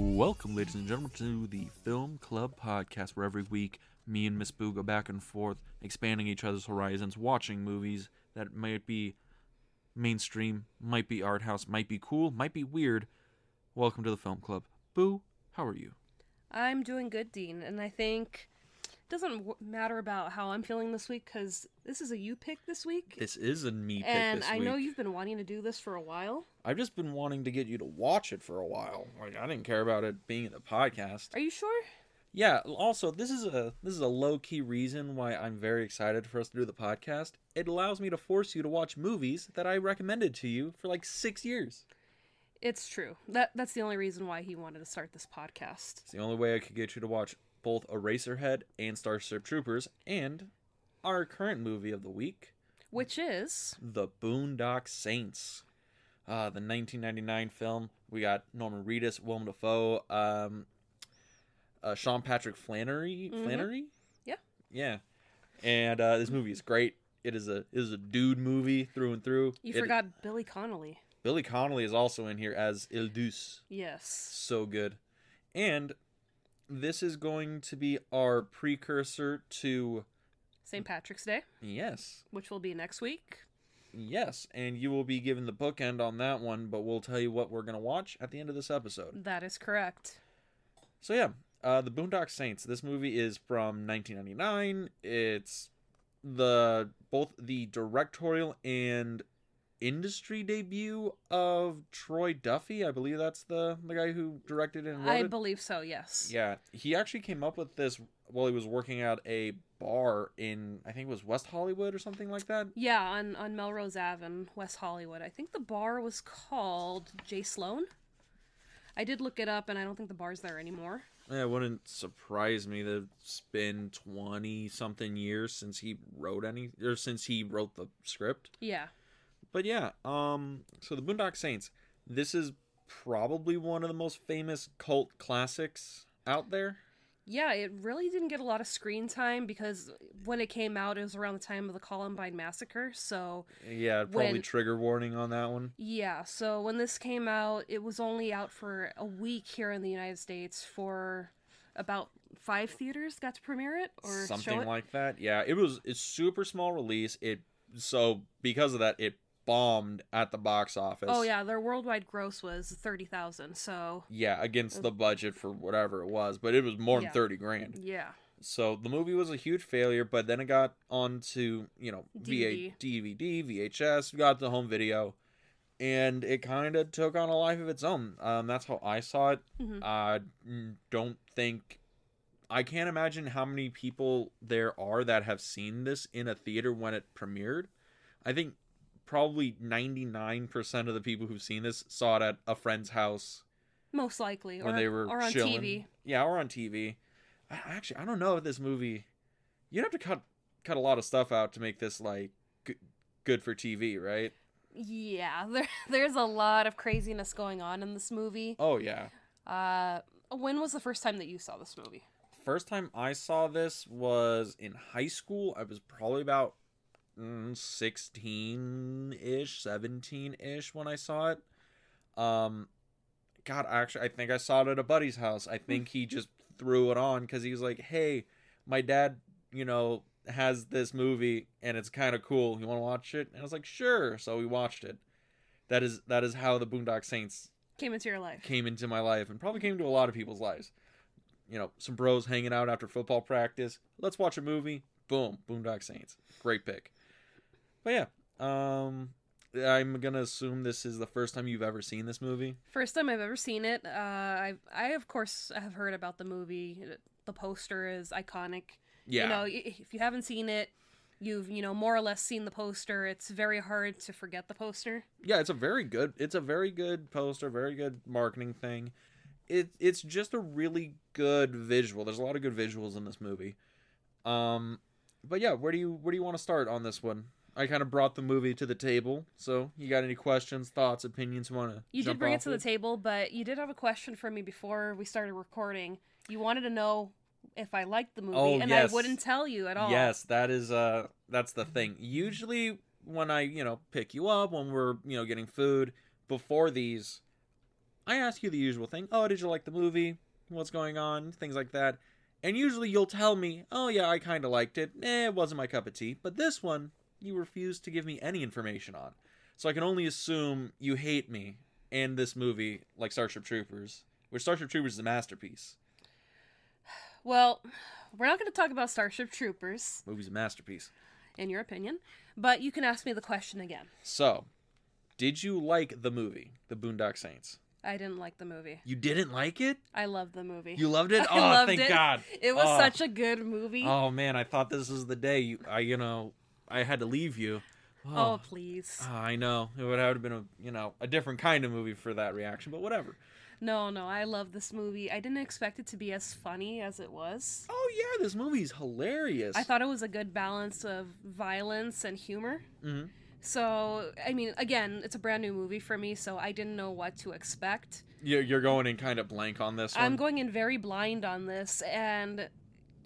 Welcome, ladies and gentlemen, to the Film Club podcast, where every week me and Miss Boo go back and forth, expanding each other's horizons, watching movies that might be mainstream, might be art house, might be cool, might be weird. Welcome to the Film Club. Boo, how are you? I'm doing good, Dean, and I think doesn't w- matter about how I'm feeling this week because this is a you pick this week, This is a me pick and I week. know you've been wanting to do this for a while. I've just been wanting to get you to watch it for a while. Like I didn't care about it being in the podcast. Are you sure? Yeah. Also, this is a this is a low key reason why I'm very excited for us to do the podcast. It allows me to force you to watch movies that I recommended to you for like six years. It's true. That that's the only reason why he wanted to start this podcast. It's the only way I could get you to watch both Eraserhead and Starship Troopers and our current movie of the week, Which is The Boondock Saints. Uh, the 1999 film. We got Norman Reedus, Willem Dafoe, um, uh, Sean Patrick Flanery. Mhm. Flanery? Yeah. Yeah. And uh, this movie is great. It is a it is a dude movie through and through. you It- forgot Billy Connolly. Billy Connolly is also in here as Il Duce. Yes. So good. And this is going to be our precursor to St. Patrick's Day, yes, which will be next week. yes, and you will be given the bookend on that one, but we'll tell you what we're gonna watch at the end of this episode. That is correct. So yeah, uh, the Boondock Saints. This movie is from 1999. It's the both the directorial and industry debut of Troy Duffy. I believe that's the the guy who directed it and wrote I it. believe so. Yes. Yeah, he actually came up with this while he was working at a bar in I think it was West Hollywood or something like that. Yeah, on on Melrose Ave in West Hollywood. I think the bar was called J Sloan. I did look it up, and I don't think the bar's there anymore. Yeah, it wouldn't surprise me that it's been twenty something years since he wrote any or since he wrote the script. Yeah. But yeah, um so the Boondock Saints, this is probably one of the most famous cult classics out there. Yeah, it really didn't get a lot of screen time because when it came out, it was around the time of the Columbine massacre. So, Yeah, probably When- trigger warning on that one. yeah, so when this came out, it was only out for a week here in the United States for about five theaters got to premiere it or something it. like that. Yeah, it was a super small release. It so because of that, it bombed at the box office. Oh yeah, their worldwide gross was thirty thousand. So yeah, against the budget for whatever it was, but it was more than Yeah. thirty grand. yeah, So the movie was a huge failure, but then it got onto you know VA, DVD, VHS, got the home video, and it kind of took on a life of its own. Um, that's how I saw it. Mhm. I don't think I can't imagine how many people there are that have seen this in a theater when it premiered. I think probably 99% of the people who've seen this saw it at a friend's house most likely, when or, they were or on chilling. TV. Yeah, or on TV. I, actually, I don't know if this movie. You'd have to cut cut a lot of stuff out to make this like g- good for TV, right? Yeah, there, there's a lot of craziness going on in this movie. Oh yeah. Uh, when was the first time that you saw this movie? First time I saw this was in high school. I was probably about 16 ish, 17 ish when I saw it. Um, God, actually, I think I saw it at a buddy's house. I think he just threw it on because he was like, "Hey, my dad, you know, has this movie and it's kind of cool. You want to watch it?" And I was like, "Sure." So we watched it. That is that is how the Boondock Saints Came into your life. came into my life and probably came to a lot of people's lives. You know, some bros hanging out after football practice. Let's watch a movie. Boom, Boondock Saints. Great pick. But yeah, um I'm gonna assume this is the first time you've ever seen this movie. First time I've ever seen it. Uh, I I of course have heard about the movie. The poster is iconic. Yeah. You know, if you haven't seen it, you've you know more or less seen the poster. It's very hard to forget the poster. yeah, it's a very good it's a very good poster, very good marketing thing. It it's just a really good visual. There's a lot of good visuals in this movie. Um but yeah, where do you where do you want to start on this one? I kind of brought the movie to the table. So, you got any questions, thoughts, opinions you want to You did bring it to the table, but you did have a question for me before we started recording. You wanted to know if I liked the movie, Oh, and yes. I wouldn't tell you at all. Yes, that is uh that's the thing. Usually when I, you know, pick you up when we're, you know, getting food before these I ask you the usual thing. Oh, did you like the movie? What's going on? Things like that. And usually you'll tell me, oh yeah, I kind of liked it. Eh, it wasn't my cup of tea. But this one, you refuse to give me any information on. So I can only assume you hate me and this movie like Starship Troopers, which Starship Troopers is a masterpiece. Well, we're not going to talk about Starship Troopers, Movie's a masterpiece. in your opinion, but you can ask me the question again. So, did you like the movie, The Boondock Saints? I didn't like the movie. You didn't like it? I loved the movie. You loved it? I oh, loved thank it. God. It was Oh. such a good movie. Oh, Oh man, I thought this was the day you, I, you know, I had to leave you. Oh, please. Oh, I know it would have been a, you know, a different kind of movie for that reaction, but whatever. No, no, I love this movie. I didn't expect it to be as funny as it was. Oh yeah, this movie's hilarious. I thought it was a good balance of violence and humor. hmm So, I mean, again, it's a brand new movie for me, so I didn't know what to expect. You're, you're going in kind of blank on this one. I'm going in very blind on this, and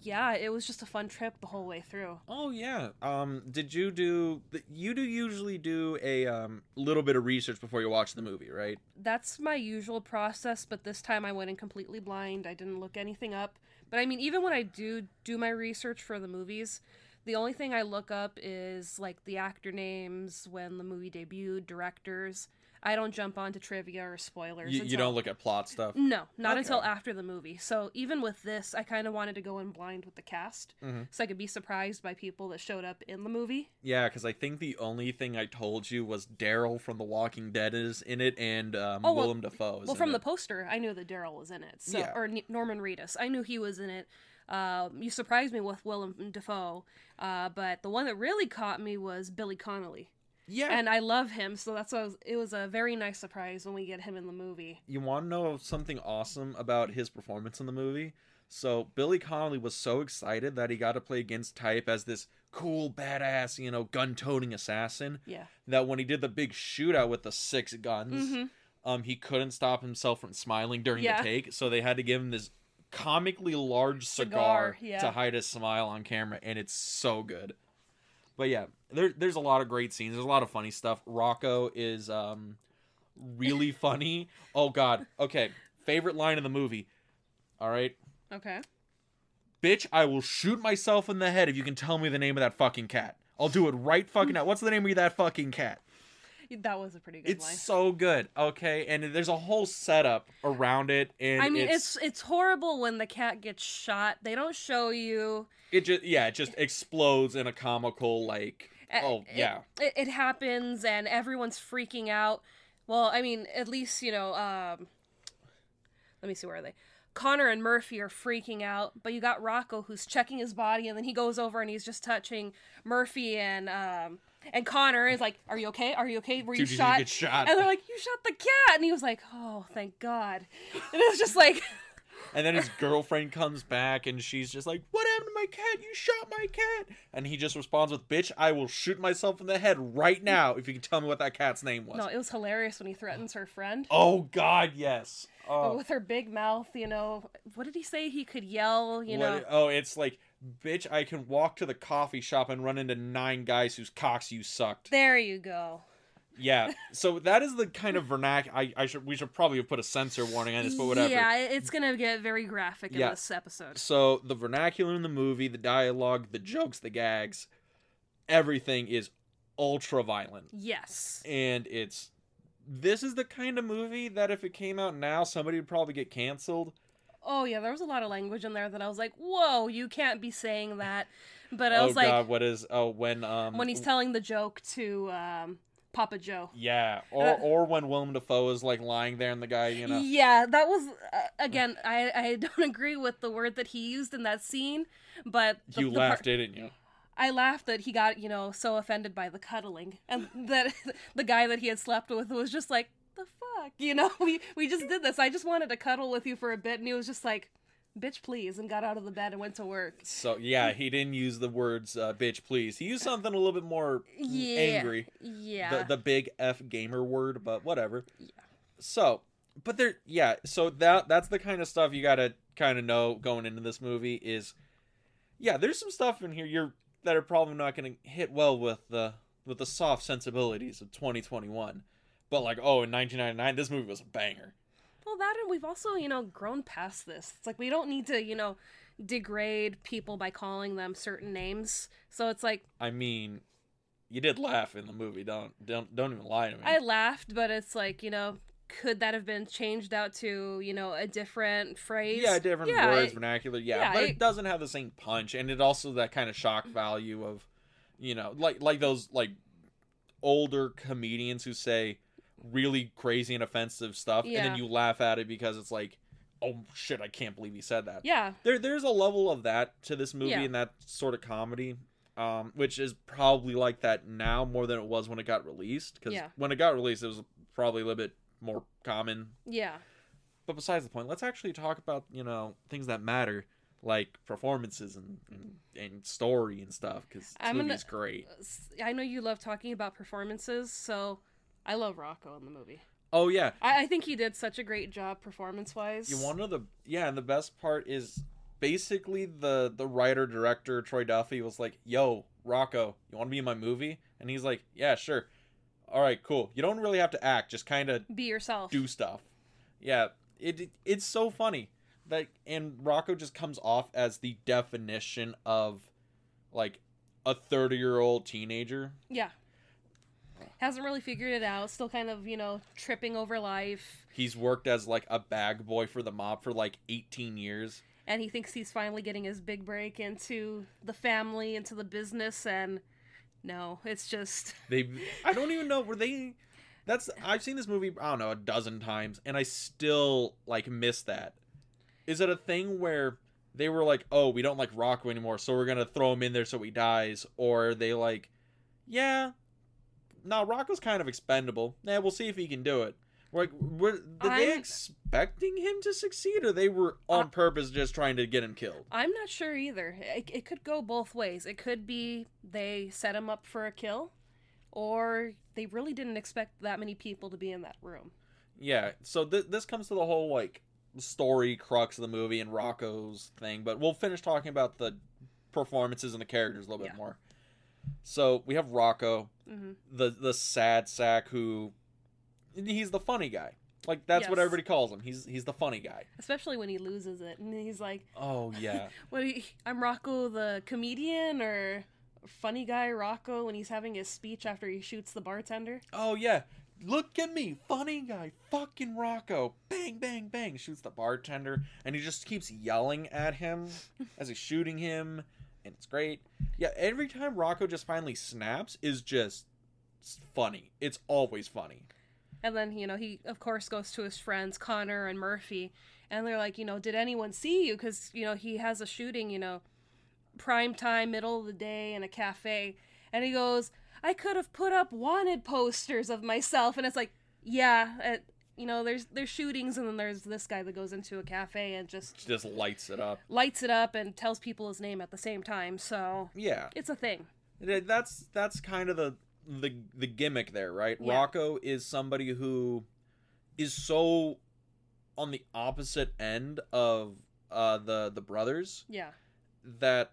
yeah, it was just a fun trip the whole way through. Oh yeah. Um, did you do? You do usually do a um little bit of research before you watch the movie, right? That's my usual process, but this time I went in completely blind. I didn't look anything up. But I mean, even when I do do my research for the movies, the only thing I look up is like the actor names, when the movie debuted, directors. I don't jump onto trivia or spoilers. You, you don't look at plot stuff. No, not Okay. until after the movie. So even with this, I kind of wanted to go in blind with the cast, Mhm. so I could be surprised by people that showed up in the movie. Yeah, because I think the only thing I told you was Daryl from The Walking Dead is in it, and um, Oh, well- Willem Dafoe Well, from it. the poster, I knew that Daryl was in it. So, Yeah. or N- Norman Reedus, I knew he was in it. Um, you surprised me with Willem Dafoe, uh, but the one that really caught me was Billy Connolly, yeah. and I love him. So that's why I was, it was a very nice surprise when we get him in the movie. you want to know something awesome about his performance in the movie? So Billy Connolly was so excited that he got to play against type as this cool, badass, you know, gun-toting assassin. Yeah. That when he did the big shootout with the six guns, hmm um, he couldn't stop himself from smiling during Yeah. the take, so they had to give him this comically large cigar, Cigar, yeah. to hide his smile on camera, and it's so good. But yeah, there, there's a lot of great scenes. There's a lot of funny stuff. Rocco is um, really funny. Oh God. Okay, favorite line in the movie. All right, Okay. bitch, I will shoot myself in the head if you can tell me the name of that fucking cat. I'll do it right fucking now. What's the name of that fucking cat? That was a pretty good It's line. so good. Okay, and there's a whole setup around it, and I mean, it's, it's... it's horrible when the cat gets shot. They don't show you. it just yeah, it just explodes in a comical like oh it- yeah it, it happens and everyone's freaking out. Well, I mean, at least you know. Um, let me see where are they. Connor and Murphy are freaking out, but you got Rocco who's checking his body, and then he goes over and he's just touching Murphy and um and Connor is like, "Are you okay? Are you okay? Were you Dude, shot?" get shot. And they're like, "You shot the cat," and he was like, "Oh, thank God." And it was just like, And then his girlfriend comes back and she's just like, What happened to my cat? You shot my cat. And he just responds with, Bitch, I will shoot myself in the head right now if you can tell me what that cat's name was. no, it was hilarious when he threatens her friend. Oh God, yes. Oh, with her big mouth, you know, what did he say? He could yell, you what- know. oh, it's like, bitch, I can walk to the coffee shop and run into nine guys whose cocks you sucked. There you go. Yeah. So that is the kind of vernacular. I, I should we should probably have put a censor warning on this, but whatever. Yeah, it's gonna get very graphic in Yeah. this episode. So the vernacular in the movie, the dialogue, the jokes, the gags, everything is ultra violent. Yes. And it's this is the kind of movie that if it came out now, somebody would probably get canceled. Oh yeah, there was a lot of language in there that I was like, "Whoa, you can't be saying that." But I oh was like, god, what is oh when um when he's telling the joke to um, Papa Joe. Yeah, or Uh, or when Willem Dafoe is like lying there and the guy, you know. Yeah, that was uh, again. I I don't agree with the word that he used in that scene, but the, You the part- laughed, didn't you? I laughed that he got you know so offended by the cuddling, and that the guy that he had slept with was just like, "The fuck," you know. We we just did this. I just wanted to cuddle with you for a bit, and he was just like, "Bitch, please," and got out of the bed and went to work. So yeah, he didn't use the words uh, "bitch," please. He used something a little bit more Yeah, angry. Yeah. the the big F gamer word, but whatever. Yeah. So, but there, yeah. So that that's the kind of stuff you gotta kind of know going into this movie is, yeah. There's some stuff in here you're that are probably not gonna hit well with the with the soft sensibilities of 2021. But like, oh, in 1999, this movie was a banger. Well, that and we've also, you know, grown past this. It's like we don't need to, you know, degrade people by calling them certain names. So it's like I mean, you did laugh in the movie. Don't don't don't even lie to me. I laughed, but it's like, you know, could that have been changed out to, you know, a different phrase? yeah, different Yeah, words, it- vernacular. Yeah, yeah, but it- it doesn't have the same punch, and it also that kind of shock value of, you know, like like those like older comedians who say really crazy and offensive stuff, and then you laugh at it because it's like, oh shit, I can't believe he said that. Yeah. there there's a level of that to this movie Yeah. and that sort of comedy um which is probably like that now more than it was when it got released because Yeah. when it got released it was probably a little bit more common Yeah. but besides the point let's actually talk about you know things that matter like performances and and, and story and stuff because this I'm gonna- movie's great i know you love talking about performances, so I love Rocco in the movie. oh yeah I, I think he did such a great job performance wise. you want to know the yeah and the best part is basically the the writer director troy duffy was like yo rocco you want to be in my movie and he's like yeah sure all right cool you don't really have to act just kind of be yourself. do stuff yeah it, it it's so funny that and rocco just comes off as the definition of like a 30 year old teenager Yeah. Hasn't really figured it out. Still kind of, you know, tripping over life. he's worked as like a bag boy for the mob for like 18 years And he thinks he's finally getting his big break into the family, into the business. And no, it's just. They, I don't even know were they. That's I've seen this movie I don't know a dozen times and I still like miss that. Is it a thing where they were like, oh, we don't like Rocco anymore, so we're gonna throw him in there so he dies, or are they like, yeah, no, Rocco's kind of expendable. Yeah, we'll see if he can do it. Like, were did they I'm- expecting him to succeed, or they were on Uh, purpose just trying to get him killed? I'm not sure either. It, it could go both ways. It could be they set him up for a kill, or they really didn't expect that many people to be in that room. Yeah, so th- this comes to the whole like story crux of the movie and Rocco's thing, but we'll finish talking about the performances and the characters a little bit Yeah. more. So we have Rocco, hmm the the sad sack who he's the funny guy. Like that's what everybody calls him. He's he's the funny guy. Especially when he loses it, and he's like, Oh yeah. "What? you- I'm Rocco the comedian, or funny guy Rocco when he's having his speech after he shoots the bartender." oh yeah. Look at me, funny guy, fucking Rocco. Bang bang bang shoots the bartender and he just keeps yelling at him as he's shooting him and it's great. Yeah, every time Rocco just finally snaps is just funny. It's always funny. And then, you know, he of course goes to his friends Connor and Murphy, and they're like, you know, did anyone see you? Because you know he has a shooting, you know, prime time, middle of the day in a cafe, and he goes, I could have put up wanted posters of myself, and it's like, yeah, you know, there's there's shootings, and then there's this guy that goes into a cafe and just Just lights it up. lights it up and tells people his name at the same time. So Yeah. it's a thing. That's that's kind of the the the gimmick there, right? Yeah. Rocco is somebody who is so on the opposite end of uh the the brothers Yeah. that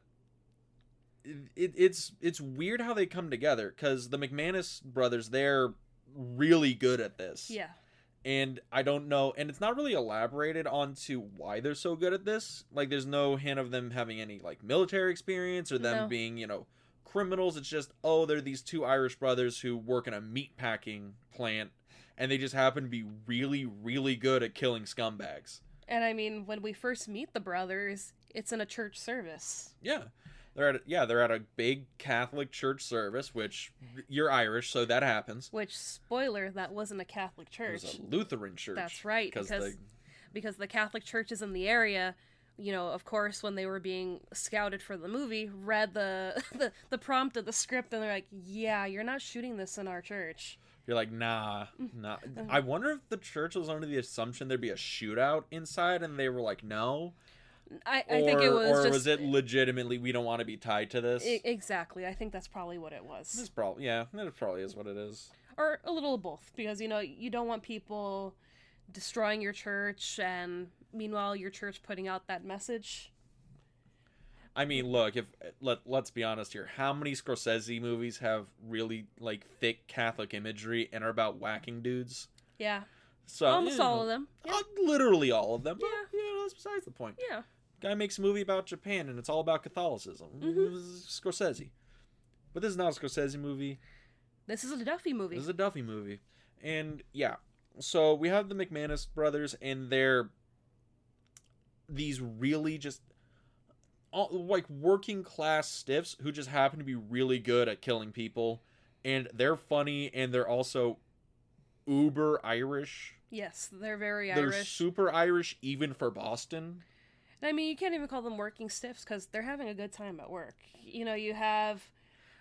it, it's it's weird how they come together because the MacManus brothers they're really good at this Yeah. And I don't know and it's not really elaborated onto why they're so good at this like there's no hint of them having any like military experience or them No. being you know criminals it's just oh they're these two Irish brothers who work in a meat packing plant and they just happen to be really really good at killing scumbags And I mean, when we first meet the brothers, it's in a church service. Yeah. They're at yeah, they're at a big Catholic church service, which you're Irish, so that happens. Which, spoiler, that wasn't a Catholic church. It was a Lutheran church. That's right, because because because the Catholic churches in the area, you know, of course, when they were being scouted for the movie, read the the, the prompt of the script, and they're like, "Yeah, you're not shooting this in our church." you're like, nah, nah. I wonder if the church was under the assumption there'd be a shootout inside, and they were like, no, I, I or, think it was or just was it legitimately we don't want to be tied to this? I- exactly. I think that's probably what it was. this probably yeah, that probably is what it is. or a little of both, because you know you don't want people destroying your church, and meanwhile your church putting out that message. I mean, look, if let let's be honest here, how many Scorsese movies have really like thick Catholic imagery and are about whacking dudes? Yeah, So Almost you all of them. Yeah. uh, literally all of them. But, Yeah. you know, that's besides the point. yeah. Guy makes a movie about Japan and it's all about Catholicism. Mhm. Is Scorsese. But this is not a Scorsese movie. This is a Duffy movie. This is a Duffy movie. And yeah. So we have the MacManus brothers and they're these really just all, like working class stiffs who just happen to be really good at killing people and they're funny and they're also uber Irish. yes, they're very They're Irish. super Irish even for Boston. I mean, you can't even call them working stiffs because they're having a good time at work. You know, you have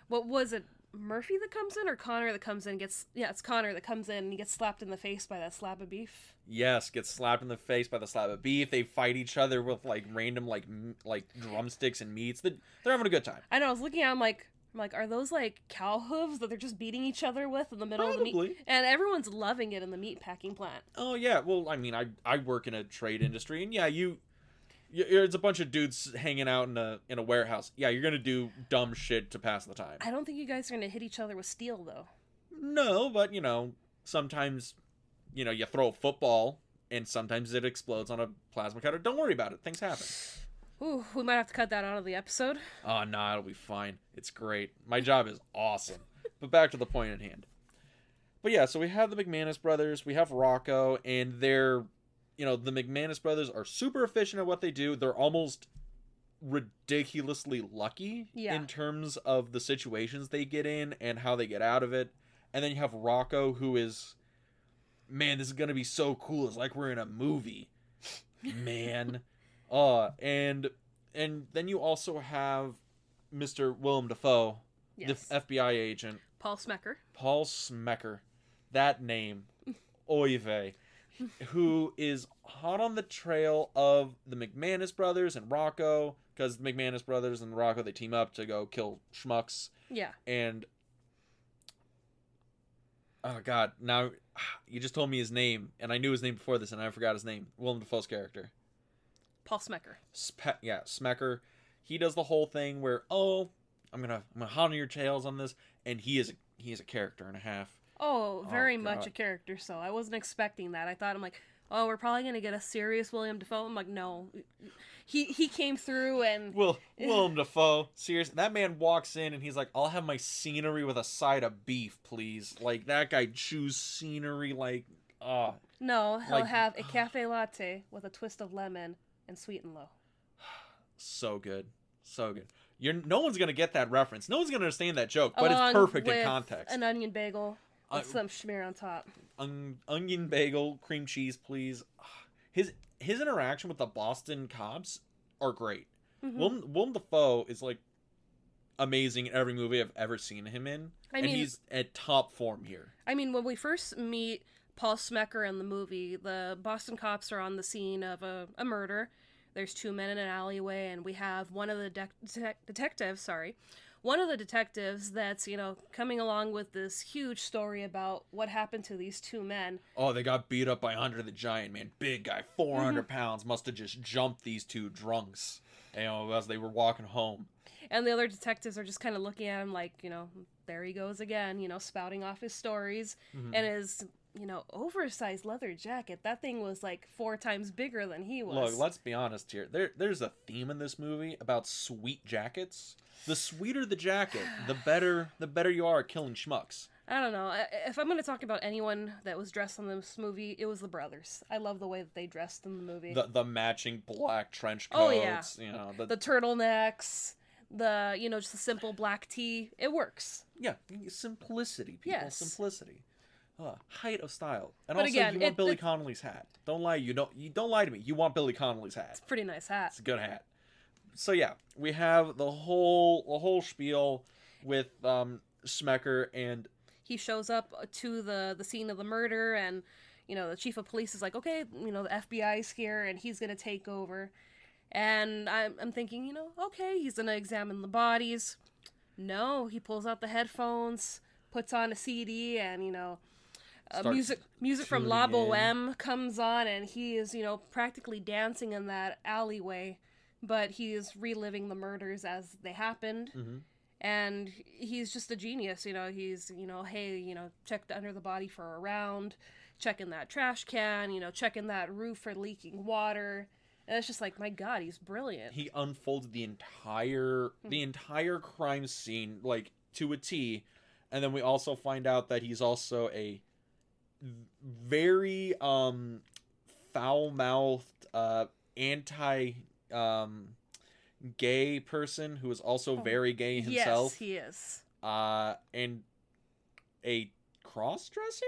what was it, Murphy that comes in or Connor that comes in gets yeah, it's Connor that comes in and he gets slapped in the face by that slab of beef. Yes, gets slapped in the face by the slab of beef. They fight each other with like random like m- like drumsticks and meats. They- They're having a good time. I know. I was looking at. 'em like, I'm like, are those like cow hooves that they're just beating each other with in the middle of the meat? And everyone's loving it in the meat packing plant. Oh yeah. Well, I mean, I I work in a trade industry, and yeah, you. It's a bunch of dudes hanging out in a in a warehouse. Yeah, you're gonna do dumb shit to pass the time. I don't think you guys are gonna hit each other with steel though. No, but you know, sometimes, you know, you throw a football, and sometimes it explodes on a plasma cutter. Don't worry about it. Things happen. Ooh, we might have to cut that out of the episode. Oh, nah, it'll be fine. It's great. My job is awesome. But back to the point at hand. But yeah, so we have the MacManus brothers, we have Rocco, and they're, you know, the MacManus brothers are super efficient at what they do. They're almost ridiculously lucky Yeah. in terms of the situations they get in and how they get out of it. And then you have Rocco, who is, man, this is gonna be so cool. It's like we're in a movie, man. uh, and and then you also have Mr. Willem Dafoe, Yes. the FBI agent, Paul Smecker. Paul Smecker. That name, oy vey, who is hot on the trail of the MacManus brothers and Rocco, because the MacManus brothers and Rocco they team up to go kill schmucks. Yeah. and oh god now you just told me his name and i knew his name before this and i forgot his name. Willem dafoe's character. Paul Smecker. Spe- yeah smecker. He does the whole thing where oh i'm gonna i'm gonna hot on your tails on this and he is a he is a character and a half Oh, oh, very much a character. So I wasn't expecting that. I thought I'm like, oh, we're probably gonna get a serious William Dafoe. I'm like, no, he he came through and Will Willem Dafoe, seriously, that man walks in and he's like, "I'll have my scenery with a side of beef, please." Like that guy chews scenery like, oh. no, he'll Like- have a ah. cafe latte with a twist of lemon and sweet and low. so good, so good. You're no one's gonna get that reference. No one's gonna understand that joke, but Along it's perfect in context. An onion bagel Uh, some schmear on top. on, onion bagel, cream cheese, please. His his interaction with the Boston cops are great. Mhm. Willem, Willem Dafoe is like amazing in every movie I've ever seen him in, I and mean, he's at top form here. I mean, when we first meet Paul Smecker in the movie, the Boston cops are on the scene of a, a murder. There's two men in an alleyway, and we have one of the de- detec- detectives, sorry, one of the detectives that's, you know, coming along with this huge story about what happened to these two men. Oh, they got beat up by Andre the Giant, man. Big guy, 400 pounds, must have just jumped these two drunks, you know, as they were walking home. And the other detectives are just kind of looking at him like, you know, there he goes again, you know, spouting off his stories. Mhm. And his, you know, oversized leather jacket. That thing was like four times bigger than he was. Look, let's be honest here. There, there's a theme in this movie about sweet jackets. The sweeter the jacket, the better, the better you are at killing schmucks. I don't know. If I'm going to talk about anyone that was dressed in this movie, it was the brothers. I love the way that they dressed in the movie. The the matching black trench coats. Oh, coats, yeah. you know, the, the turtlenecks, the, you know, just a simple black tee. It works. yeah, simplicity, people, Yes. simplicity. Uh, height of style, and But also again, you want it- Billy it- Connolly's hat. Don't lie, you don't. You don't lie to me. You want Billy Connolly's hat. It's a pretty nice hat. It's a good hat. So yeah, we have the whole the whole spiel with um Smecker and He shows up to the, the scene of the murder, and, you know, the chief of police is like, okay, you know, the FBI's here, and he's going to take over. And I'm, I'm thinking, you know, okay, he's going to examine the bodies. No, he pulls out the headphones, puts on a CD, and, you know, uh, music music from La. Boheme comes on, and he is, you know, practically dancing in that alleyway, but he is reliving the murders as they happened. Mhm. and he's just a genius. You know, he's you know, hey, you know, checked under the body for a round, checking that trash can, you know, checking that roof for leaking water. And it's just like, my God, he's brilliant. He unfolds the entire the entire crime scene like to a T, and then we also find out that he's also a very um foul-mouthed uh anti um gay person who is also Oh, very gay himself Yes, he is. uh and a cross-dresser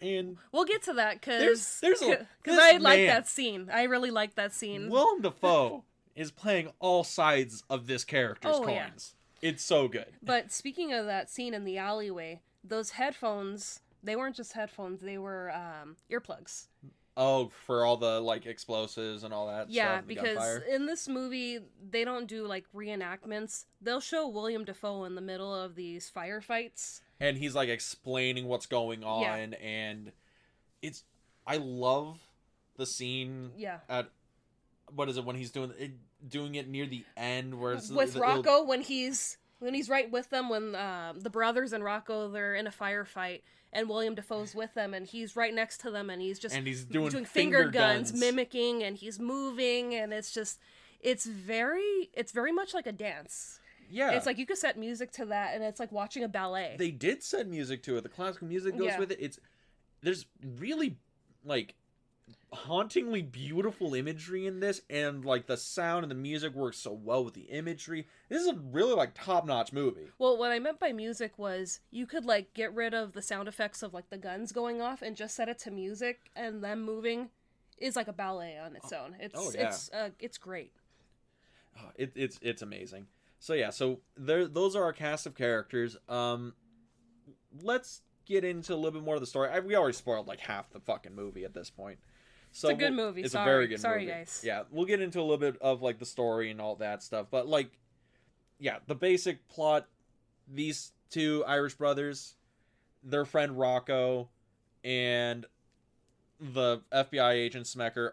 and We'll get to that because there's because I like man- that scene. I really like that scene. Willem Dafoe is playing all sides of this character's Oh, yeah. coins. It's so good. But speaking of that scene in the alleyway, those headphones, they weren't just headphones, they were um, earplugs. Oh, for all the like explosives and all that. yeah, stuff, because gunfire. in this movie, they don't do like reenactments. They'll show William Dafoe in the middle of these firefights. and he's like explaining what's going on, Yeah. and it's I love the scene Yeah. at what is it when he's doing it, doing it near the end where it's With the- Rocco when he's he's right with them when um, the brothers and Rocco they're in a firefight and William Dafoe's with them and he's right next to them and he's just and he's doing, finger, guns, mimicking and he's moving and it's just it's very it's very much like a dance. Yeah, It's like you could set music to that and it's like watching a ballet. they did set music to it. The classical music goes Yeah. with it. It's there's really like hauntingly beautiful imagery in this, and like the sound and the music works so well with the imagery. This is a really like top notch movie. Well, what I meant by music was you could like get rid of the sound effects of like the guns going off and just set it to music and them moving is like a ballet on its own. It's Oh, yeah. it's uh, it's great. Oh, it, it's it's amazing. So yeah, so there those are our cast of characters. Um, let's get into a little bit more of the story. I, we already spoiled like half the fucking movie at this point. So a good we'll- movie. It's a very good Sorry, movie. guys. Yeah, we'll get into a little bit of like the story and all that stuff, but like, yeah, the basic plot: these two Irish brothers, their friend Rocco, and the FBI agent Smecker,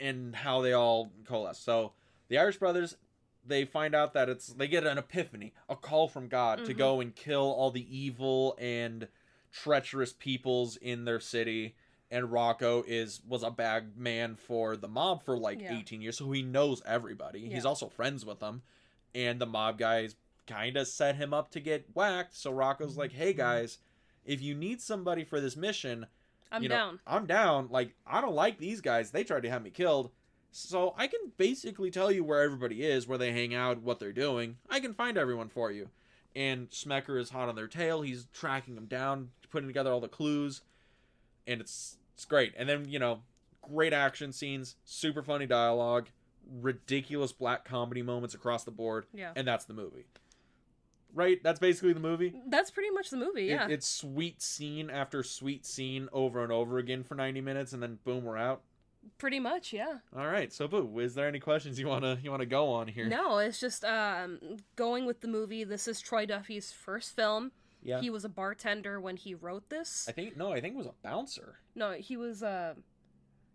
and how they all coalesce. So the Irish brothers, they find out that it's they get an epiphany, a call from God to Mhm. go and kill all the evil and treacherous peoples in their city. And Rocco is was a bad man for the mob for like Yeah. 18 years, so he knows everybody. He's also friends with them, and the mob guys kind of set him up to get whacked. So Rocco's like, "Hey mm-hmm. guys, if you need somebody for this mission, I'm you know, down. I'm down. Like, I don't like these guys. They tried to have me killed. So I can basically tell you where everybody is, where they hang out, what they're doing. I can find everyone for you. And Smecker is hot on their tail. He's tracking them down, putting together all the clues. And it's it's great. And then, you know, great action scenes, super funny dialogue, ridiculous black comedy moments across the board. Yeah. And that's the movie. Right? That's basically the movie. That's pretty much the movie. It- Yeah. it's sweet scene after sweet scene over and over again for 90 minutes and then boom we're out. pretty much. Yeah. All right. So boo, is there any questions you want to you want to go on here? No, it's just um going with the movie. This is Troy Duffy's first film. Yeah. He was a bartender when he wrote this. I think no, I think it was a bouncer. No, he was. Uh,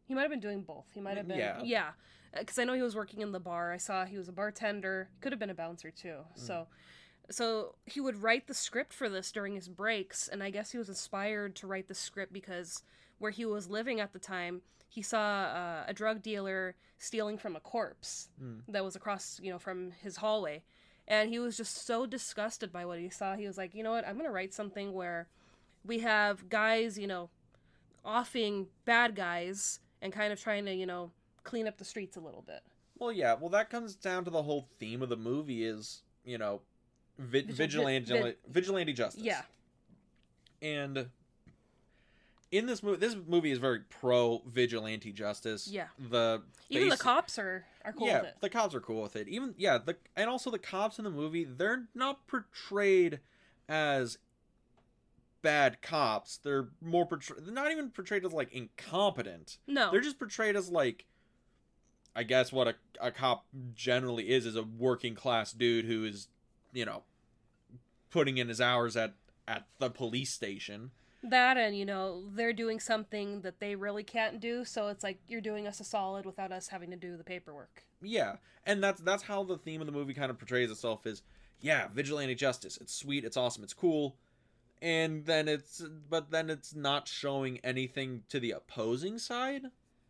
he might have been doing both. He might have been. Yeah. Yeah. Because I know he was working in the bar. I saw he was a bartender. Could have been a bouncer too. So, so he would write the script for this during his breaks, and I guess he was inspired to write the script because where he was living at the time, he saw uh, a drug dealer stealing from a corpse Hmm. that was across, you know, from his hallway. And he was just so disgusted by what he saw. He was like, you know what? I'm going to write something where we have guys, you know, offing bad guys and kind of trying to, you know, clean up the streets a little bit. Well, yeah. Well, that comes down to the whole theme of the movie is you know, vi- Vigil- vigilante vi- vigilante justice. Yeah. And in this movie, this movie is very pro vigilante justice. Yeah. The Even the cops are, are cool yeah, with it. the cops are cool with it. Even yeah, the and also the cops in the movie, they're not portrayed as bad cops. They're more portrayed. They're not even portrayed as like incompetent. No. They're just portrayed as like, I guess what a a cop generally is is a working class dude who is, you know, putting in his hours at at the police station. That and, you know, they're doing something that they really can't do, so it's like you're doing us a solid without us having to do the paperwork. Yeah, and that's that's how the theme of the movie kind of portrays itself is yeah, vigilante justice. It's sweet, it's awesome, it's cool. And then it's but then it's not showing anything to the opposing side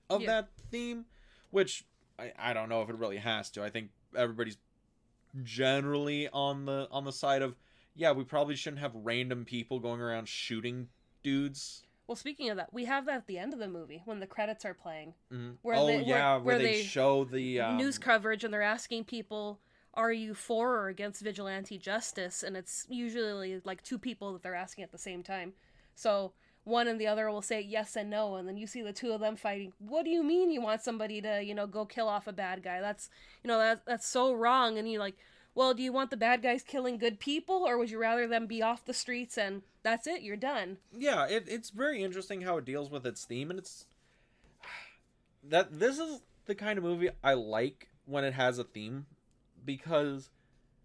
of Yeah. that theme, which I, I don't know if it really has to. I think everybody's generally on the on the side of yeah, we probably shouldn't have random people going around shooting dudes. Well, speaking of that, we have that at the end of the movie when the credits are playing. Mhm. Where oh they- yeah, where, where they, they- show the um, news coverage and they're asking people are you for or against vigilante justice and it's usually like two people that they're asking at the same time so one and the other will say yes and no and then you see the two of them fighting what do you mean you want somebody to you know go kill off a bad guy that's you know that, that's so wrong and you're like well do you want the bad guys killing good people or would you rather them be off the streets and that's it you're done? Yeah it, it's very interesting how it deals with its theme and it's that this is the kind of movie i like when it has a theme because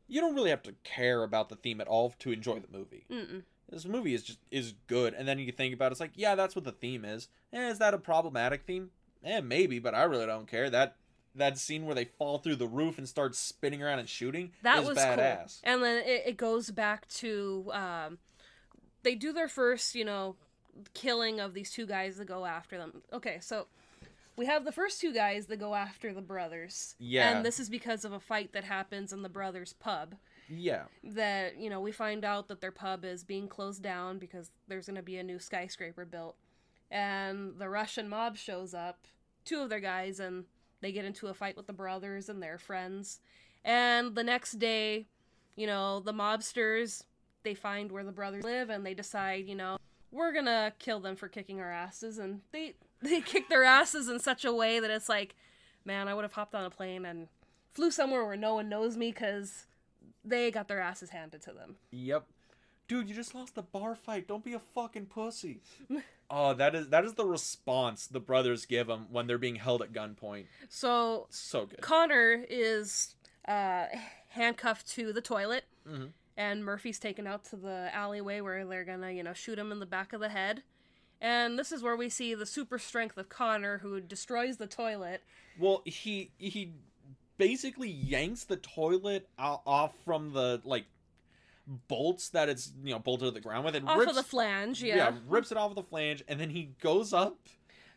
you don't really have to care about the theme at all to enjoy the movie. Mm-mm. this movie is just is good and then you think about it, it's like yeah that's what the theme is. Eh, is that a problematic theme? Eh maybe but i really don't care. That that scene where they fall through the roof and start spinning around and shooting that was badass. Cool and then it, it goes back to um, they do their first you know killing of these two guys that go after them. Okay so we have the first two guys that go after the brothers. Yeah. and this is because of a fight that happens in the brothers pub. Yeah. That you know we find out that their pub is being closed down because there's going to be a new skyscraper built. And the russian mob shows up two of their guys and they get into a fight with the brothers and their friends and the next day you know the mobsters they find where the brothers live and they decide you know we're gonna kill them for kicking our asses and they they kick their asses in such a way that it's like man i would have hopped on a plane and flew somewhere where no one knows me because they got their asses handed to them. Yep. Dude, you just lost the bar fight. Don't be a fucking pussy. oh, that is that is the response the brothers give them when they're being held at gunpoint. So So good. Connor is uh, handcuffed to the toilet, Mhm. and Murphy's taken out to the alleyway where they're gonna, you know, shoot him in the back of the head. And this is where we see the super strength of Connor, who destroys the toilet. Well, he he basically yanks the toilet off from the like bolts that it's you know bolted to the ground with and Off rips of the flange, yeah. rips it off of the flange and then he goes up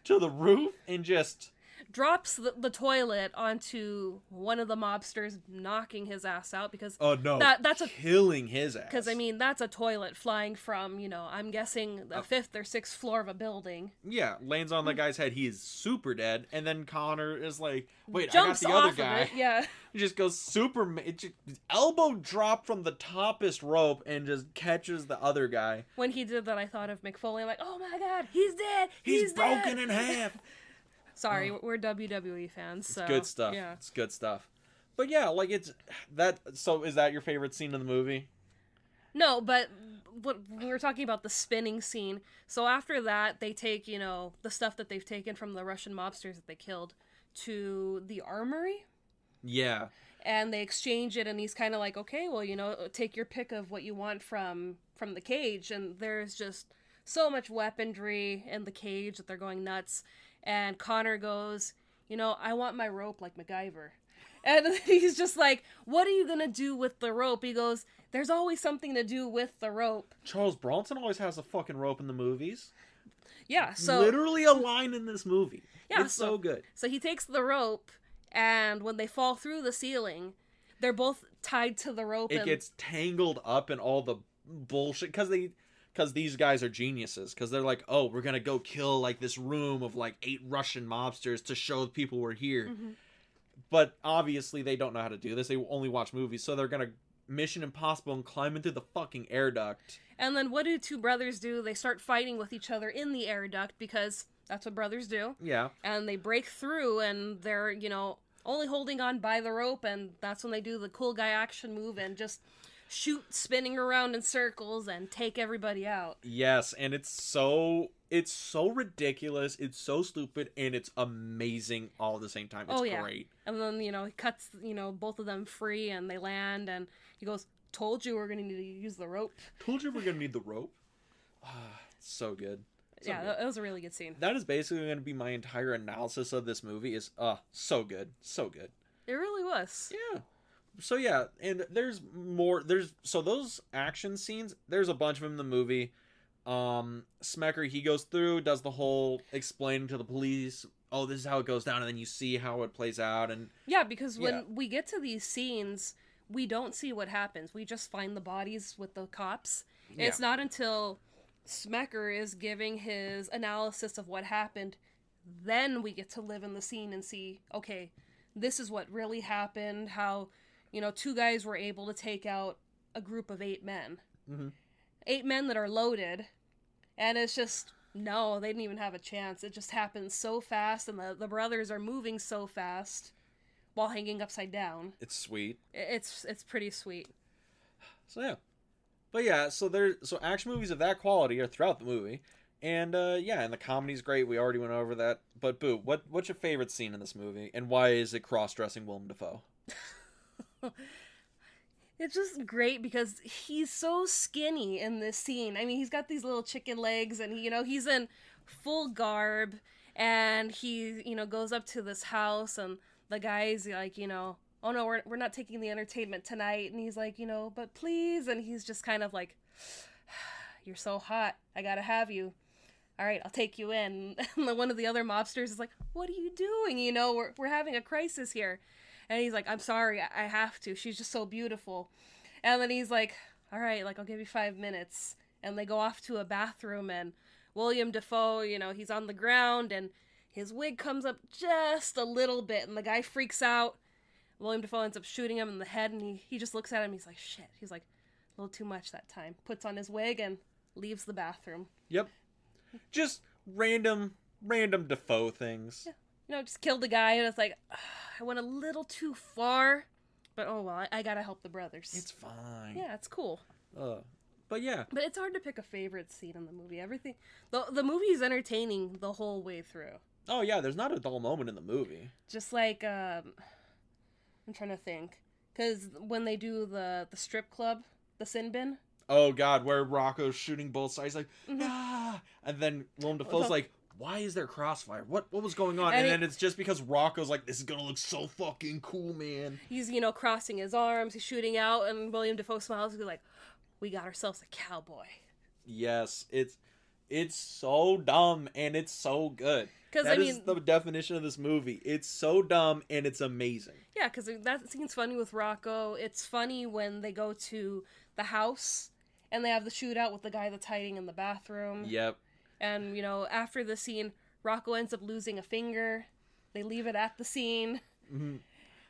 to the roof and just Drops the, the toilet onto one of the mobsters, knocking his ass out because oh no That- that's a- killing his ass Because I mean, that's a toilet flying from, you know, I'm guessing the Oh. fifth or sixth floor of a building. yeah lands on the mm. guy's head he is super dead and then Connor is like wait Jumps I got the other guy it, yeah. He just goes super. It just, elbow drop from the toppest rope and just catches the other guy. When he did that, I thought of Mick Foley. I'm like, oh my god, he's dead. He's, He's, broken dead. in half. Sorry, oh. we're WWE fans. So Good stuff. Yeah. It's good stuff. But yeah, like it's that. So is that your favorite scene in the movie? No, but what we were talking about the spinning scene. So after that, they take you know the stuff that they've taken from the Russian mobsters that they killed to the armory. Yeah. and they exchange it and he's kind of like okay well you know take your pick of what you want from from the cage and there's just so much weaponry in the cage that they're going nuts and connor goes you know i want my rope like macgyver and he's just like what are you gonna do with the rope he goes there's always something to do with the rope Charles Bronson always has a fucking rope in the movies. yeah so Literally a line in this movie. Yeah, It's so, so- good. So he takes the rope, and when they fall through the ceiling, they're both tied to the rope. It and gets tangled up in all the bullshit because they. Because these guys are geniuses. Because they're like, oh, we're gonna go kill like this room of like eight Russian mobsters to show people we're here. Mhm. but obviously they don't know how to do this. They only watch movies, so they're gonna Mission Impossible and climb into the fucking air duct. And then what do two brothers do? They start fighting with each other in the air duct because that's what brothers do. Yeah, And they break through, and they're you know only holding on by the rope, and that's when they do the cool guy action move and just shoot spinning around in circles and take everybody out. yes, and it's so it's so ridiculous, it's so stupid, and it's amazing all at the same time. It's Oh, yeah. great. And then you know he cuts you know both of them free, and they land, and he goes, "Told you we're gonna need to use the rope." Told you we're gonna need the rope. Ah, it's so good. So yeah, good. that, that was a really good scene. that is basically going to be my entire analysis of this movie. Is uh so good, so good. It really was. Yeah. So yeah, and there's more. There's so those action scenes. There's a bunch of them in the movie. Um, Smecker he goes through, does the whole explaining to the police. Oh, this is how it goes down, and then you see how it plays out, and Yeah, because when Yeah. we get to these scenes, we don't see what happens. We just find the bodies with the cops. Yeah. It's not until Smecker is giving his analysis of what happened, then we get to live in the scene and see, okay, this is what really happened, how, you know, two guys were able to take out a group of eight men. Mhm. Eight men that are loaded, and it's just no, they didn't even have a chance. It just happens so fast, and the, the brothers are moving so fast while hanging upside down. it's sweet. It's it's pretty sweet. So yeah, but yeah, so there, so action movies of that quality are throughout the movie, and uh yeah, and the comedy's great. We already went over that. But boo, what what's your favorite scene in this movie, and why is it cross dressing Willem Dafoe? It's just great because he's so skinny in this scene. I mean, he's got these little chicken legs, and you know, he's in full garb, and he, you know, goes up to this house, and the guy's like, you know, oh no, we're we're not taking the entertainment tonight, and he's like, you know, but please, and he's just kind of like, you're so hot, I gotta have you. All right, I'll take you in. And one of the other mobsters is like, "What are you doing? You know, we're we're having a crisis here." And he's like, I'm sorry, I have to. She's just so beautiful. And then he's like, All right, like, I'll give you five minutes. And they go off to a bathroom, and William Dafoe, you know, he's on the ground, and his wig comes up just a little bit, and the guy freaks out. William Dafoe ends up shooting him in the head, and he, he just looks at him. He's like, Shit. He's like, A little too much that time. Puts on his wig and leaves the bathroom. Yep, just random random Dafoe things. You know, just killed the guy, and it's like, I went a little too far. But oh well, I, I gotta help the brothers. It's fine. yeah, it's cool. Uh, but yeah, But it's hard to pick a favorite scene in the movie. Everything the the movie is entertaining the whole way through. oh yeah, there's not a dull moment in the movie. Just like um I'm trying to think cuz when they do the the strip club, the sin bin, Oh god, where Rocco's shooting both sides, like Mhm. ah, and then Willem Dafoe's like, "Why is there crossfire? What what was going on?" And And, he- then it's just because Rocco's like, "This is gonna look so fucking cool, man." he's you know crossing his arms, he's shooting out and William Dafoe smiles he's like, "We got ourselves a cowboy." Yes, it's it's so dumb and it's so good. 'Cause, That I is mean- the definition of this movie. It's so dumb and it's amazing. Yeah, cuz that scene's funny with Rocco. It's funny when they go to the house and they have the shootout with the guy that's hiding in the bathroom. Yep. And, you know, after the scene, Rocco ends up losing a finger. They leave it at the scene. hmm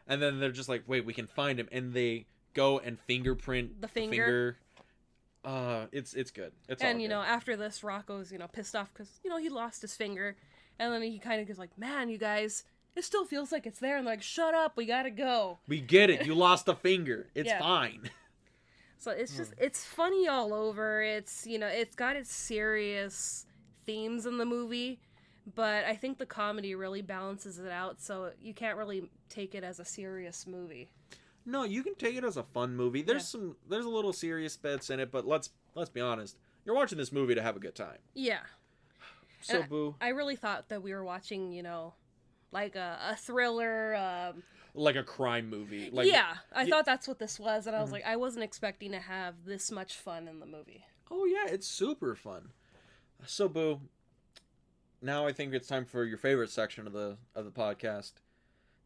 And then they're just like, "Wait, we can find him," and they go and fingerprint The finger. Uh, it's it's good. It's all and, you good. know, after this, Rocco's, you know, pissed off because, you know, he lost his finger. And then he kind of goes like, man, you guys, it still feels like it's there. And like, shut up, we gotta go. we get it. You lost a finger. It's Yeah. fine. So it's just, Hmm. it's funny all over. It's, you know, it's got its serious themes in the movie. But I think the comedy really balances it out. So you can't really take it as a serious movie. No, you can take it as a fun movie. There's Yeah. some there's a little serious bits in it, but let's let's be honest. You're watching this movie to have a good time. Yeah. So And boo, I really thought that we were watching, you know, like a, a thriller. Um, like a crime movie. Like yeah, I y- thought that's what this was, and I was Mhm. like, I wasn't expecting to have this much fun in the movie. Oh yeah, it's super fun. So boo. Now I think it's time for your favorite section of the of the podcast.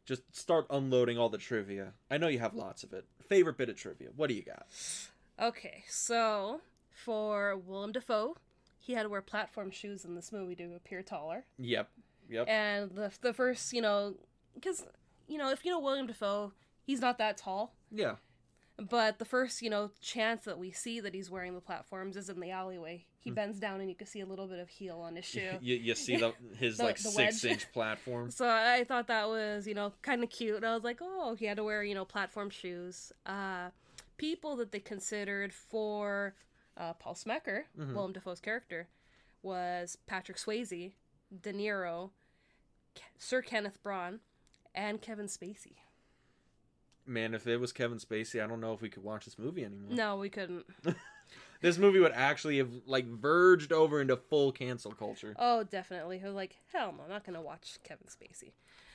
Just start unloading all the trivia. I know you have lots of it. Favorite bit of trivia. What do you got? Okay, so for Willem Dafoe, he had to wear platform shoes in this movie to appear taller. Yep. Yep. And the the first, you know, because you know, if you know William Dafoe, he's not that tall. Yeah. But the first, you know, chance that we see that he's wearing the platforms is in the alleyway. He Hmm. bends down and you can see a little bit of heel on his shoe. You, you see the his The- like the six wedge. inch platform. So I thought that was, you know, kind of cute. I was like, oh, he had to wear, you know, platform shoes. Uh, people that they considered for uh, Paul Smecker, Mhm. Willem Dafoe's character, was Patrick Swayze, De Niro, Ke- Sir Kenneth Braun, and Kevin Spacey. Man, if it was Kevin Spacey, I don't know if we could watch this movie anymore. No, we couldn't. This movie would actually have like verged over into full cancel culture. Oh, definitely. Was like, hell no, I'm not gonna watch Kevin Spacey.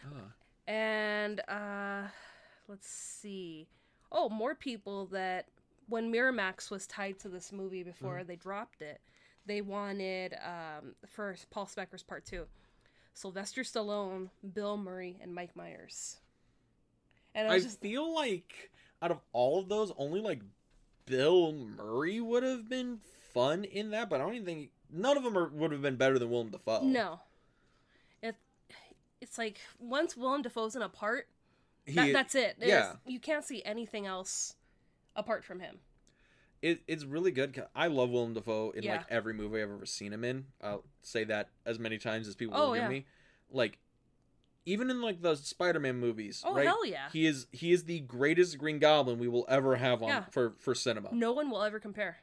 Ah. And uh, let's see, oh, more people that when Miramax was tied to this movie before Mm-hmm. they dropped it, they wanted um, for Paul Smecker's part two, Sylvester Stallone, Bill Murray, and Mike Myers. And I I just feel like out of all of those, only like Bill Murray would have been fun in that, but I don't even think none of them are, would have been better than Willem Dafoe. no. It it's like once Willem Dafoe's in a part, he, that's it. It's- yeah. you can't see anything else apart from him. it, it's really good. I love Willem Dafoe in Yeah. like every movie I've ever seen him in. I'll say that as many times as people Oh, will give yeah. me. Like, even in like the Spider-Man movies, Oh right? hell yeah! He is he is the greatest Green Goblin we will ever have on Yeah. for for cinema. No one will ever compare.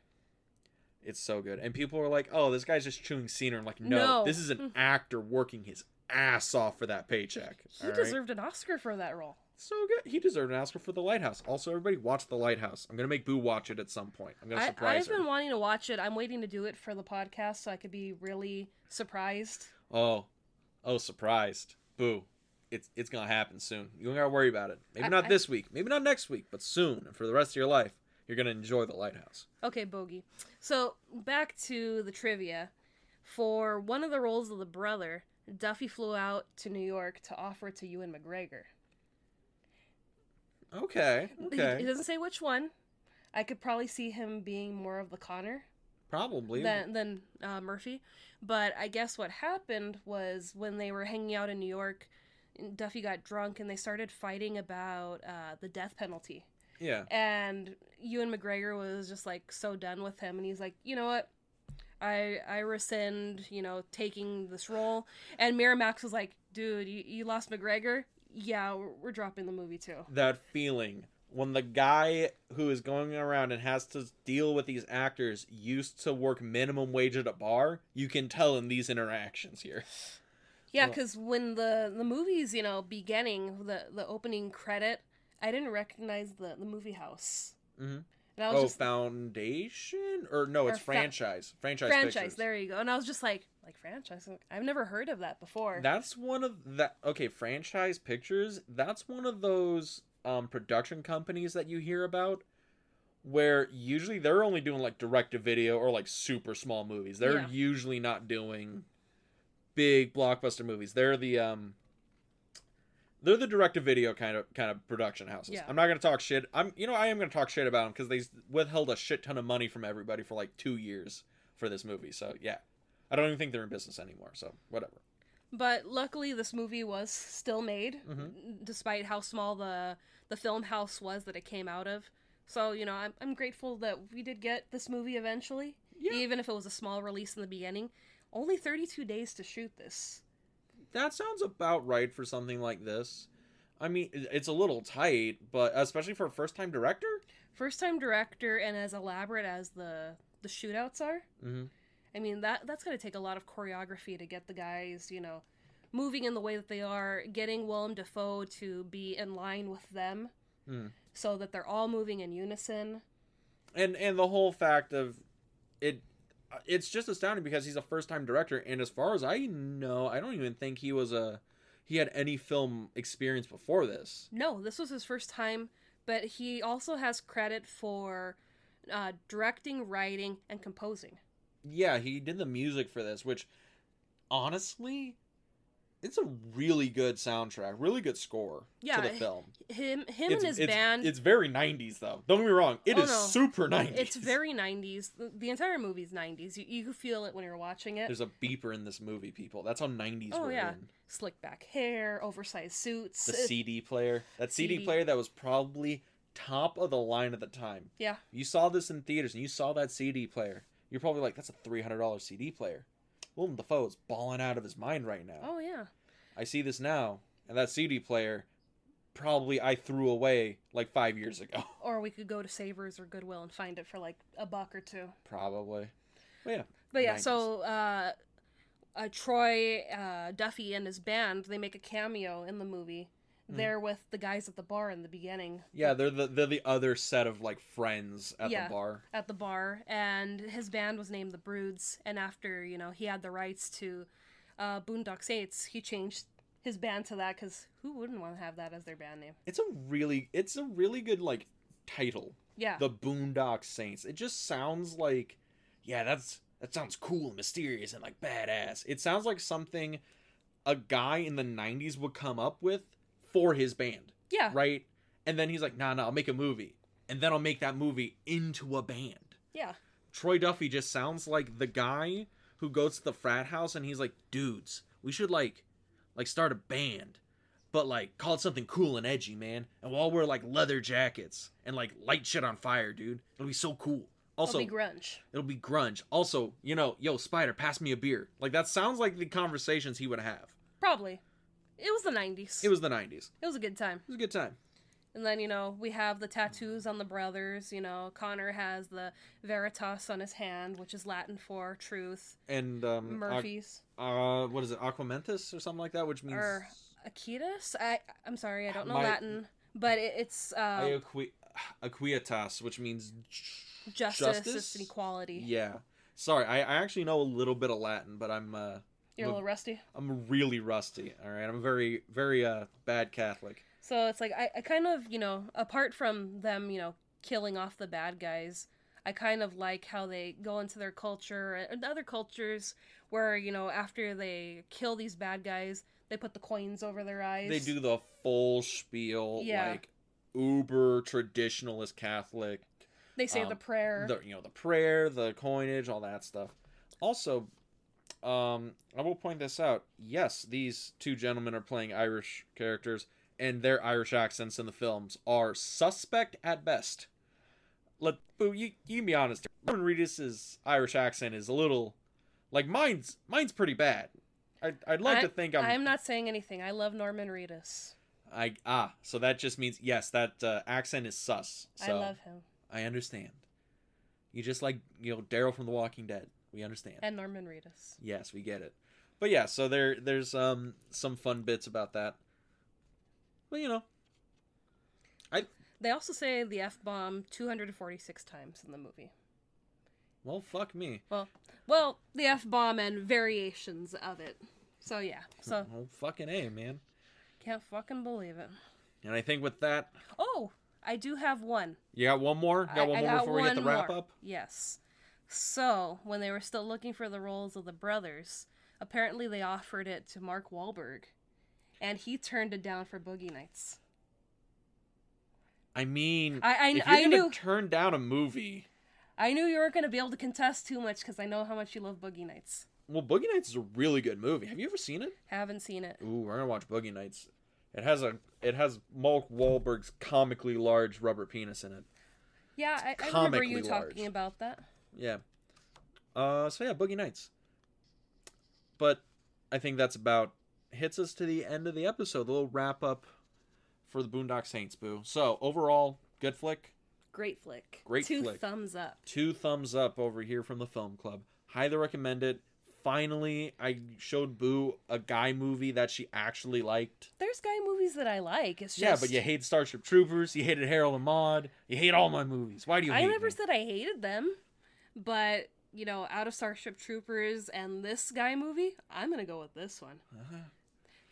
It's so good. And people are like, "Oh, this guy's just chewing scenery." I'm like, "No, No. this is an mm. actor working his ass off for that paycheck." He right? deserved an Oscar for that role. so good. He deserved an Oscar for The Lighthouse. Also, everybody watch The Lighthouse. I'm gonna make Boo watch it at some point. I'm gonna I, surprise I've her. been wanting to watch it. I'm waiting to do it for the podcast so I could be really surprised. Oh, oh, surprised. Boo. It's it's gonna happen soon. You don't gotta worry about it. Maybe I- not I- this week, maybe not next week, but soon. And for the rest of your life, you're gonna enjoy the lighthouse. Okay, Bogey. So back to the trivia. For one of the roles of the brother, Duffy flew out to New York to offer it to Ewan McGregor. Okay. He- Okay. He, doesn't say which one. I could probably see him being more of the Connor Probably. than than uh, Murphy. But I guess what happened was when they were hanging out in New York, Duffy got drunk and they started fighting about uh, the death penalty. yeah. and Ewan McGregor was just like so done with him, and he's like, you know what, I I rescind, you know, taking this role. And Miramax was like, dude, you, you lost McGregor. Yeah, we're, we're dropping the movie too. That feeling when the guy who is going around and has to deal with these actors used to work minimum wage at a bar, you can tell in these interactions here. Yeah, Well- because when the the movie's you know beginning, the the opening credit, I didn't recognize the the movie house, Mm-hmm. and I was Oh, just Foundation or no, it's Or fa- franchise. Franchise. franchise. Pictures. There you go. And I was just like, like franchise. I've never heard of that before. That's one of that. Okay, franchise pictures. That's one of those um, production companies that you hear about, where usually they're only doing like direct to video or like super small movies. They're Yeah. usually not doing big blockbuster movies. They're the um. They're the direct to video kind of kind of production houses. Yeah. I'm not gonna talk shit. I'm you know I am gonna talk shit about them because they withheld a shit ton of money from everybody for like two years for this movie. So yeah, I don't even think they're in business anymore. So whatever. But luckily, this movie was still made, Mhm. despite how small the the film house was that it came out of. So you know, I'm I'm grateful that we did get this movie eventually, Yeah. even if it was a small release in the beginning. Only 32 days to shoot this. That sounds about right for something like this. I mean, it's a little tight, but especially for a first-time director. First time director, and as elaborate as the the shootouts are, Mm-hmm. I mean that that's gonna take a lot of choreography to get the guys, you know, moving in the way that they are, getting Willem Dafoe to be in line with them, Hmm. so that they're all moving in unison. And and the whole fact of it, it's just astounding because he's a first-time director, and as far as I know, I don't even think he was a he had any film experience before this. No, this was his first time, but he also has credit for uh, directing, writing, and composing. Yeah, he did the music for this, which honestly, it's a really good soundtrack, really good score Yeah, to the film. Him, him it's, and his it's- band. It's very 90s though. Don't get me wrong. It Oh, is no. super 90s. It's very 90s. The, entire movie's 90s. You, you feel it when you're watching it. There's a beeper in this movie, people. That's how 90s Oh, we're yeah. in. Slick back hair, oversized suits. The CD player. That CD, CD. player that was probably top of the line at the time. Yeah. You saw this in theaters and you saw that CD player. You're probably like, that's a $300 CD player. Willem Dafoe is balling out of his mind right now. Oh, yeah. I see this now, and that CD player probably I threw away like five years ago. Or we could go to Savers or Goodwill and find it for like a buck or two. Probably. But yeah. But yeah, 90s. so uh, uh, Troy uh, Duffy and his band they make a cameo in the movie. Mhm. They're with the guys at the bar in the beginning. Yeah, they're the they're the other set of like friends at Yeah. the bar. At the bar, and his band was named the Broods. And after you know he had the rights to uh, Boondock Saints, he changed his band to that because who wouldn't want to have that as their band name? It's a really it's a really good like title, Yeah. the Boondock Saints. It just sounds like, yeah, that's that sounds cool, and mysterious, and like badass. It sounds like something a guy in the '90s would come up with for his band, yeah. right? And then he's like, nah, nah, I'll make a movie, and then I'll make that movie into a band. Yeah. Troy Duffy just sounds like the guy who goes to the frat house and he's like, dudes, we should like like start a band. But like call it something cool and edgy, man. And we'll all wear like leather jackets and like light shit on fire, dude. It'll be so cool. Also, It'll be grunge. it'll be grunge. Also, you know, yo, Spider, pass me a beer. Like that sounds like the conversations he would have. Probably. It was the 90s. It was the 90s. It was a good time. It was a good time. And then, you know, we have the tattoos on the brothers. You know, Connor has the Veritas on his hand, which is Latin for truth. And um Aqu- Murphy's. uh what is it? Aquamentus or something like that, which means Or Akitas? I, I'm sorry, I don't know My- Latin. But it, it's uh, Ioqui- Aequitas, which means justice, justice? and equality. Yeah. Sorry, I, I actually know a little bit of Latin, but I'm uh You're a little rusty. I'm really rusty. All right, I'm a very very uh bad Catholic. So it's like I, I kind of, you know, apart from them, you know, killing off the bad guys, I kind of like how they go into their culture and other cultures where, you know, after they kill these bad guys, they put the coins over their eyes. They do the full spiel, Yeah. like uber traditionalist Catholic. They say um, the prayer. The you know the prayer, the coinage, all that stuff. Also, um, I will point this out. Yes, these two gentlemen are playing Irish characters, and their Irish accents in the films are suspect at best. Let boo, you you can be honest. Norman Reedus's Irish accent is a little, like mine's mine's pretty bad. I'd, I'd like I- to think I'm, I'm not saying anything. I love Norman Reedus. I ah so that just means yes that uh, accent is sus. So I love him. I understand. You just like you know Daryl from The Walking Dead. We understand. And Norman Reedus. Yes, we get it. But yeah, so there there's um some fun bits about that. Well, you know, I They also say the F bomb 246 times in the movie. well fuck me. Well, well, the F bomb and variations of it. So yeah. So oh fucking a man. can't fucking believe it. And I think with that, Oh, I do have one. you got one more. Got I- one I more got before we hit the one wrap more. up. Yes. So, when they were still looking for the roles of the brothers, apparently they offered it to Mark Wahlberg, and he turned it down for Boogie Nights. I mean, I I, if you're I gonna knew turn down a movie, I knew you weren't going to be able to contest too much because I know how much you love Boogie Nights. well, Boogie Nights is a really good movie. Have you ever seen it? Haven't seen it. Ooh, we're gonna watch Boogie Nights. It has a it has Mark Wahlberg's comically large rubber penis in it. Yeah, I, I remember you comically talking about that. Yeah. Uh, so yeah, Boogie Nights. But I think that's about hits us to the end of the episode. A little wrap up for the Boondock Saints, boo. So overall, good flick. Great flick. Great Two flick. thumbs up. Two thumbs up over here from the film club. Highly recommend it. Finally, I showed Boo a guy movie that she actually liked. There's guy movies that I like. It's just Yeah, but you hate Starship Troopers. You hated Harold and Maude. You hate all my movies. Why do you I never me? said I hated them, but you know, out of Starship Troopers and this guy movie, I'm gonna go with this one. Uh-huh.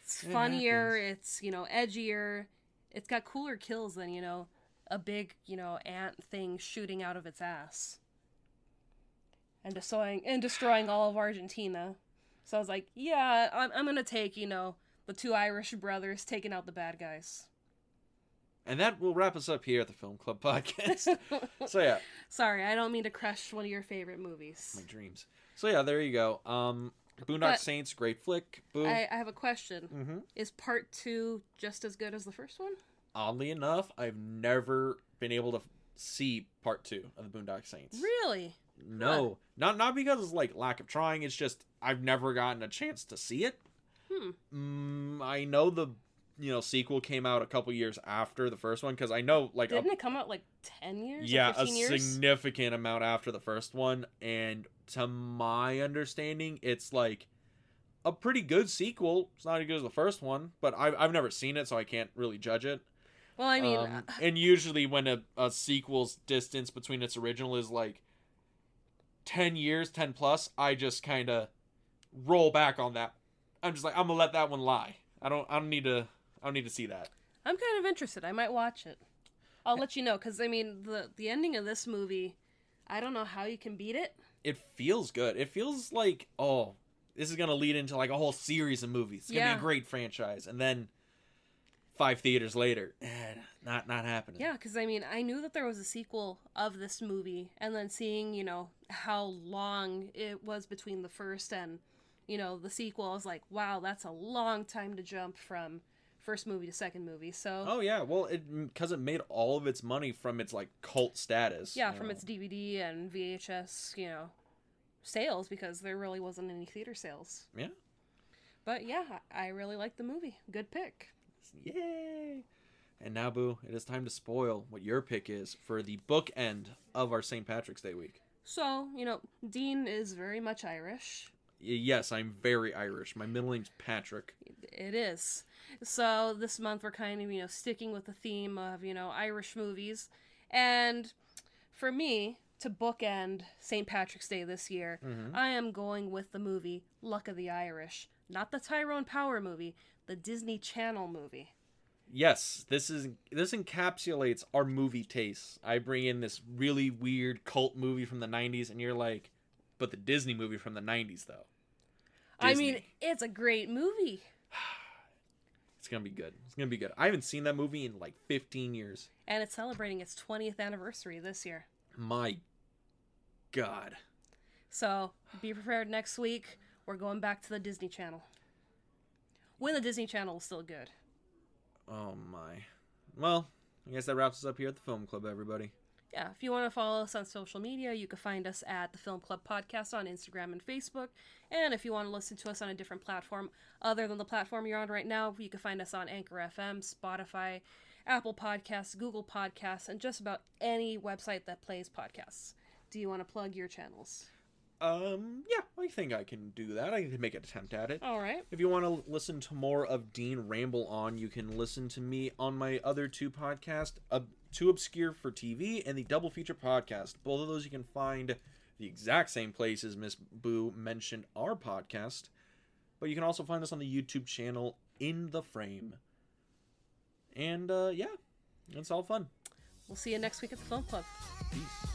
It's It funnier. It's you know edgier. It's got cooler kills than you know a big you know ant thing shooting out of its ass and destroying and destroying all of Argentina. So I was like, yeah, I'm I'm gonna take you know the two Irish brothers taking out the bad guys. And that will wrap us up here at the Film Club podcast. so yeah, Sorry, I don't mean to crush one of your favorite movies. my dreams. So yeah, there you go. Um, Boondock But- Saints, great flick. Boo. I, I have a question. hmm Is part two just as good as the first one? Oddly enough, I've never been able to see part two of the Boondock Saints. Really? No, not not because it's like lack of trying. It's just I've never gotten a chance to see it. Hmm. Mm, I know the you know sequel came out a couple years after the first one because I know like a Didn't it come out like 10 years? yeah a years? significant amount after the first one and to my understanding it's like a pretty good sequel it's not as good as the first one but i've, I've never seen it so i can't really judge it Well, I mean, Um, uh, and usually when a, a sequel's distance between its original is like 10 years 10 plus i just kind of roll back on that i'm just like i'm gonna let that one lie i don't i don't need to i don't need to see that I'm kind of interested. I might watch it. I'll let you know because I mean the the ending of this movie, I don't know how you can beat it. It feels good. It feels like oh, this is gonna lead into like a whole series of movies. It's gonna be a great franchise, and then five theaters later, eh, not not happening. Yeah, because I mean I knew that there was a sequel of this movie, and then seeing you know how long it was between the first and you know the sequel, I was like, wow, that's a long time to jump from first movie to second movie. So Oh yeah, well, it because it made all of its money from its like cult status. yeah, from know. its DVD and VHS, you know, sales because there really wasn't any theater sales. yeah, But yeah, I really liked the movie. Good pick. yay. And now, Boo, it is time to spoil what your pick is for the bookend of our St. Patrick's Day week. So you know, Dean is very much Irish. Yes, I'm very Irish. My middle name's Patrick. It is. So this month we're kind of, you know, sticking with the theme of, you know, Irish movies. And for me, to bookend St. Patrick's Day this year, Mhm. I am going with the movie Luck of the Irish. Not the Tyrone Power movie, the Disney Channel movie. Yes, this is this encapsulates our movie tastes. I bring in this really weird cult movie from the '90s, and you're like, but the Disney movie from the '90s though. I mean, it's a great movie. It's gonna be good. It's gonna be good. I haven't seen that movie in like 15 years. And it's celebrating its 20th anniversary this year. My God. So be prepared next week. We're going back to the Disney Channel. When the Disney Channel is still good. Oh my. Well, I guess that wraps us up here at the Film Club, everybody. Yeah, if you want to follow us on social media, you can find us at the Film Club Podcast on Instagram and Facebook. And if you want to listen to us on a different platform other than the platform you're on right now, you can find us on Anchor FM, Spotify, Apple Podcasts, Google Podcasts, and just about any website that plays podcasts. Do you want to plug your channels? Um, yeah, I think I can do that. I can make an attempt at it. All right. If you want to listen to more of Dean ramble on, you can listen to me on my other two podcasts, Too Obscure for TV and the Double Feature Podcast. Both of those you can find the exact same places Miss Boo mentioned our podcast, but you can also find us on the YouTube channel In the Frame. And uh, yeah, it's all fun. We'll see you next week at the Film Club. Peace.